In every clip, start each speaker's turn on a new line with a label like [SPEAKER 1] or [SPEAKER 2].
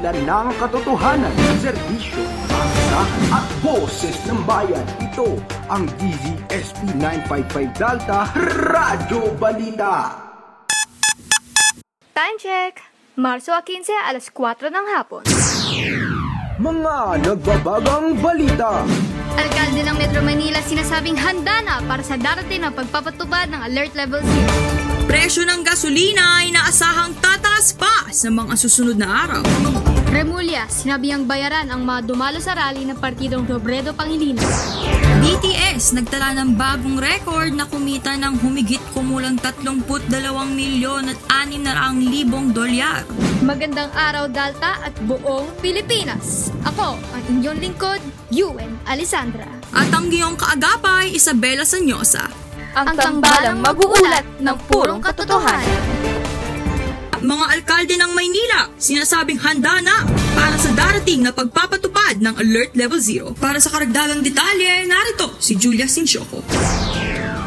[SPEAKER 1] Himpilan ng katotohanan, serbisyo, maasahan at boses ng bayan. Ito ang DZSP 955 Delta Radyo Balita.
[SPEAKER 2] Time check! Marso 15, alas 4 ng hapon.
[SPEAKER 1] Mga nagbabagang balita.
[SPEAKER 2] Alkalde ng Metro Manila sinasabing handa na para sa darating na pagpapatupad ng Alert Level 0.
[SPEAKER 3] Presyo ng gasolina ay naasahang sa mga susunod na araw.
[SPEAKER 2] Remulla, sinabihang bayaran ang mga dumalo sa rally ng Partidong Robredo Pangilinan.
[SPEAKER 3] BTS nagtala ng bagong record na kumita ng humigit kumulang 32 milyon at 600 libong dolyar.
[SPEAKER 2] Magandang araw Dalta at buong Pilipinas. Ako ang inyong lingkod, Yuen Alessandra.
[SPEAKER 3] At ang iyong kaagapay, Isabela Sanyosa.
[SPEAKER 2] Ang tambalang mag-uulat ng purong katotohanan.
[SPEAKER 3] Mga alkalde ng Maynila, sinasabing handa na para sa darating na pagpapatupad ng Alert Level 0. Para sa karagdagang detalye, narito si Julia Sinchoco.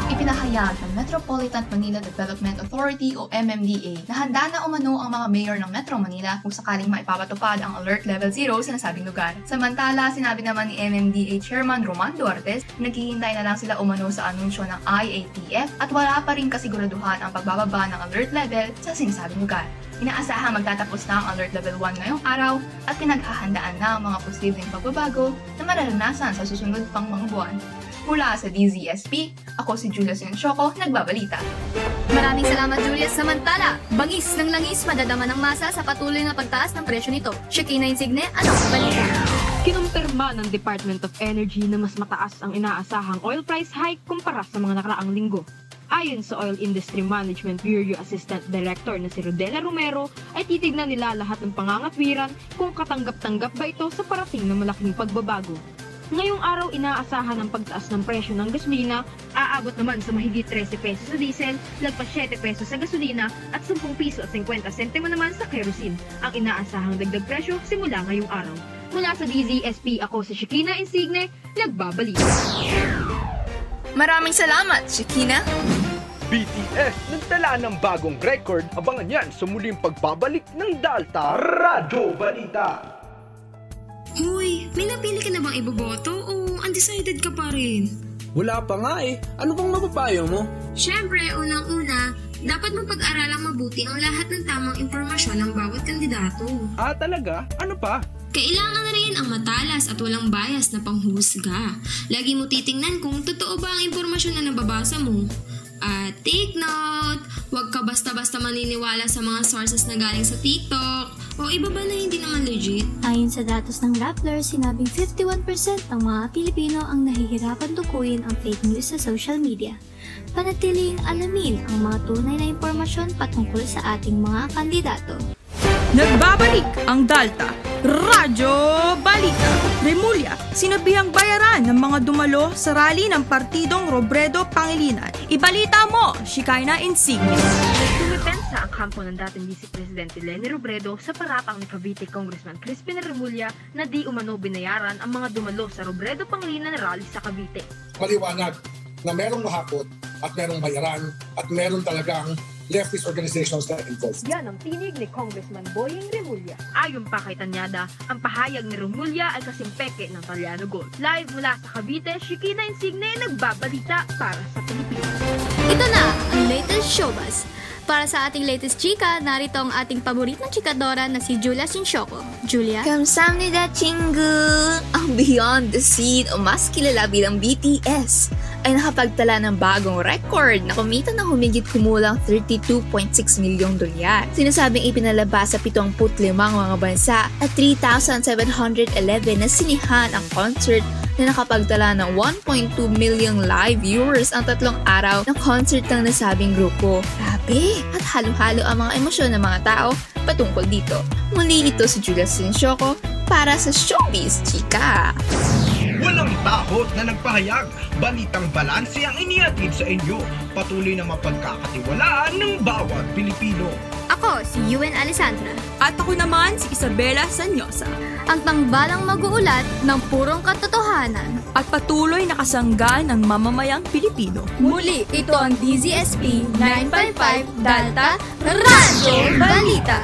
[SPEAKER 4] Ipinahayag ng Metropolitan Manila Development Authority o MMDA na handa na umano ang mga mayor ng Metro Manila kung sakaling maipapatupad ang Alert Level 0 sa nasabing lugar. Samantala, sinabi naman ni MMDA Chairman Roman Duartes na naghihintay na lang sila umano sa anunsyo ng IATF at wala pa rin kasiguraduhan ang pagbababa ng alert level sa sinasabing lugar. Inaasahang magtatapos na ang Alert Level 1 ngayong araw at pinaghahandaan na ang mga posibleng pagbabago na mararanasan sa susunod pang mga buwan. Mula sa DZSP, ako si Julia Sinchoco, nagbabalita.
[SPEAKER 2] Maraming salamat Julius. Samantala, bangis ng langis madadama ng masa sa patuloy na pagtaas ng presyo nito. Shakina Insigne, ano ang balita?
[SPEAKER 5] Kinumpirma ng Department of Energy na mas mataas ang inaasahang oil price hike kumpara sa mga nakaraang linggo. Ayon sa Oil Industry Management Bureau Assistant Director na si Rodela Romero, ay titignan nila lahat ng pangangatwiran kung katanggap-tanggap ba ito sa parating na malaking pagbabago. Ngayong araw, inaasahan ang pagtaas ng presyo ng gasolina, aabot naman sa mahigit 13 pesos sa diesel, lagpas 7 pesos sa gasolina at 10 piso at 50 sentimo naman sa kerosene. Ang inaasahang dagdag presyo simula ngayong araw. Mula sa DZSP, ako si Shakina Insigne, nagbabalita.
[SPEAKER 4] Maraming salamat, Shakina!
[SPEAKER 1] BTS nagtala ng bagong record. Abangan yan sa muling pagbabalik ng Delta Radyo Balita.
[SPEAKER 6] Hoy, may napili ka na bang iboboto o undecided ka pa rin?
[SPEAKER 7] Wala pa nga eh. Ano bang mapapayo mo?
[SPEAKER 6] Siyempre, unang-una, dapat mapag-aralang mabuti ang lahat ng tamang impormasyon ng bawat kandidato.
[SPEAKER 7] Ah, talaga? Ano pa?
[SPEAKER 6] Kailangan rin ang matalas at walang bias na panghusga. Lagi mo titingnan kung totoo ba ang impormasyon na nababasa mo. At take note, huwag ka basta-basta maniniwala sa mga sources na galing sa TikTok o iba ba na hindi naman legit.
[SPEAKER 8] Ayon sa datos ng Rappler, sinabing 51% ng mga Pilipino ang nahihirapan tukuyin ang fake news sa social media. Panatiling alamin ang mga tunay na impormasyon patungkol sa ating mga kandidato.
[SPEAKER 3] Nagbabalik ang Dalta Radyo Balita. Remulla, sinabihang bayaran ng mga dumalo sa rally ng Partidong Robredo Pangilinan. Ibalita mo, Shikaina Insigne.
[SPEAKER 5] Dumipensa ang kampo ng dating Vice Presidente Lenny Robredo sa paratang ni Cavite Congressman Crispin Remulla na di umano binayaran ang mga dumalo sa Robredo Pangilinan rally sa Cavite.
[SPEAKER 9] maliwanag na merong mahakot at merong bayaran at meron talagang leftist organizations na involved.
[SPEAKER 5] Yan ang tinig ni Congressman Boying Remulla. Ayon pa kay Tanyada, ang pahayag ni Remulla ay kasimpeke ng Taliano Gold. Live mula sa Cavite, Shikina Insigne nagbabalita para sa Pilipinas.
[SPEAKER 2] Ito na ang latest showbiz. Para sa ating latest chika, narito ang ating paboritong chikadora na si Julia Sinchoco. Julia?
[SPEAKER 4] Kamsamnida Chingu! Ang Beyond the Scene o mas kilala bilang BTS ay nakapagtala ng bagong record na kumita ng humigit kumulang 32.6 milyong dolyar. Sinasabing ipinalabas sa 75 mga bansa at 3,711 na sinihan ang concert na nakapagtala ng 1.2 million live viewers ang tatlong araw ng concert ng nasabing grupo. Grabe! At halo-halo ang mga emosyon ng mga tao patungkol dito. Muli ito si Julia Sinchoco para sa Showbiz Chika!
[SPEAKER 1] Walang takot na nagpahayag. Balitang balanse ang inihatid sa inyo. Patuloy na mapagkakatiwalaan ng bawat Pilipino.
[SPEAKER 2] Ako, si Yuen Alessandra.
[SPEAKER 3] At ako naman si Isabela Sanyosa.
[SPEAKER 2] Ang tangbalang mag-uulat ng purong katotohanan.
[SPEAKER 3] At patuloy na kasangga ng mamamayang Pilipino.
[SPEAKER 2] Muli, ito ang DZSP 955 Dalta Radyo Balita.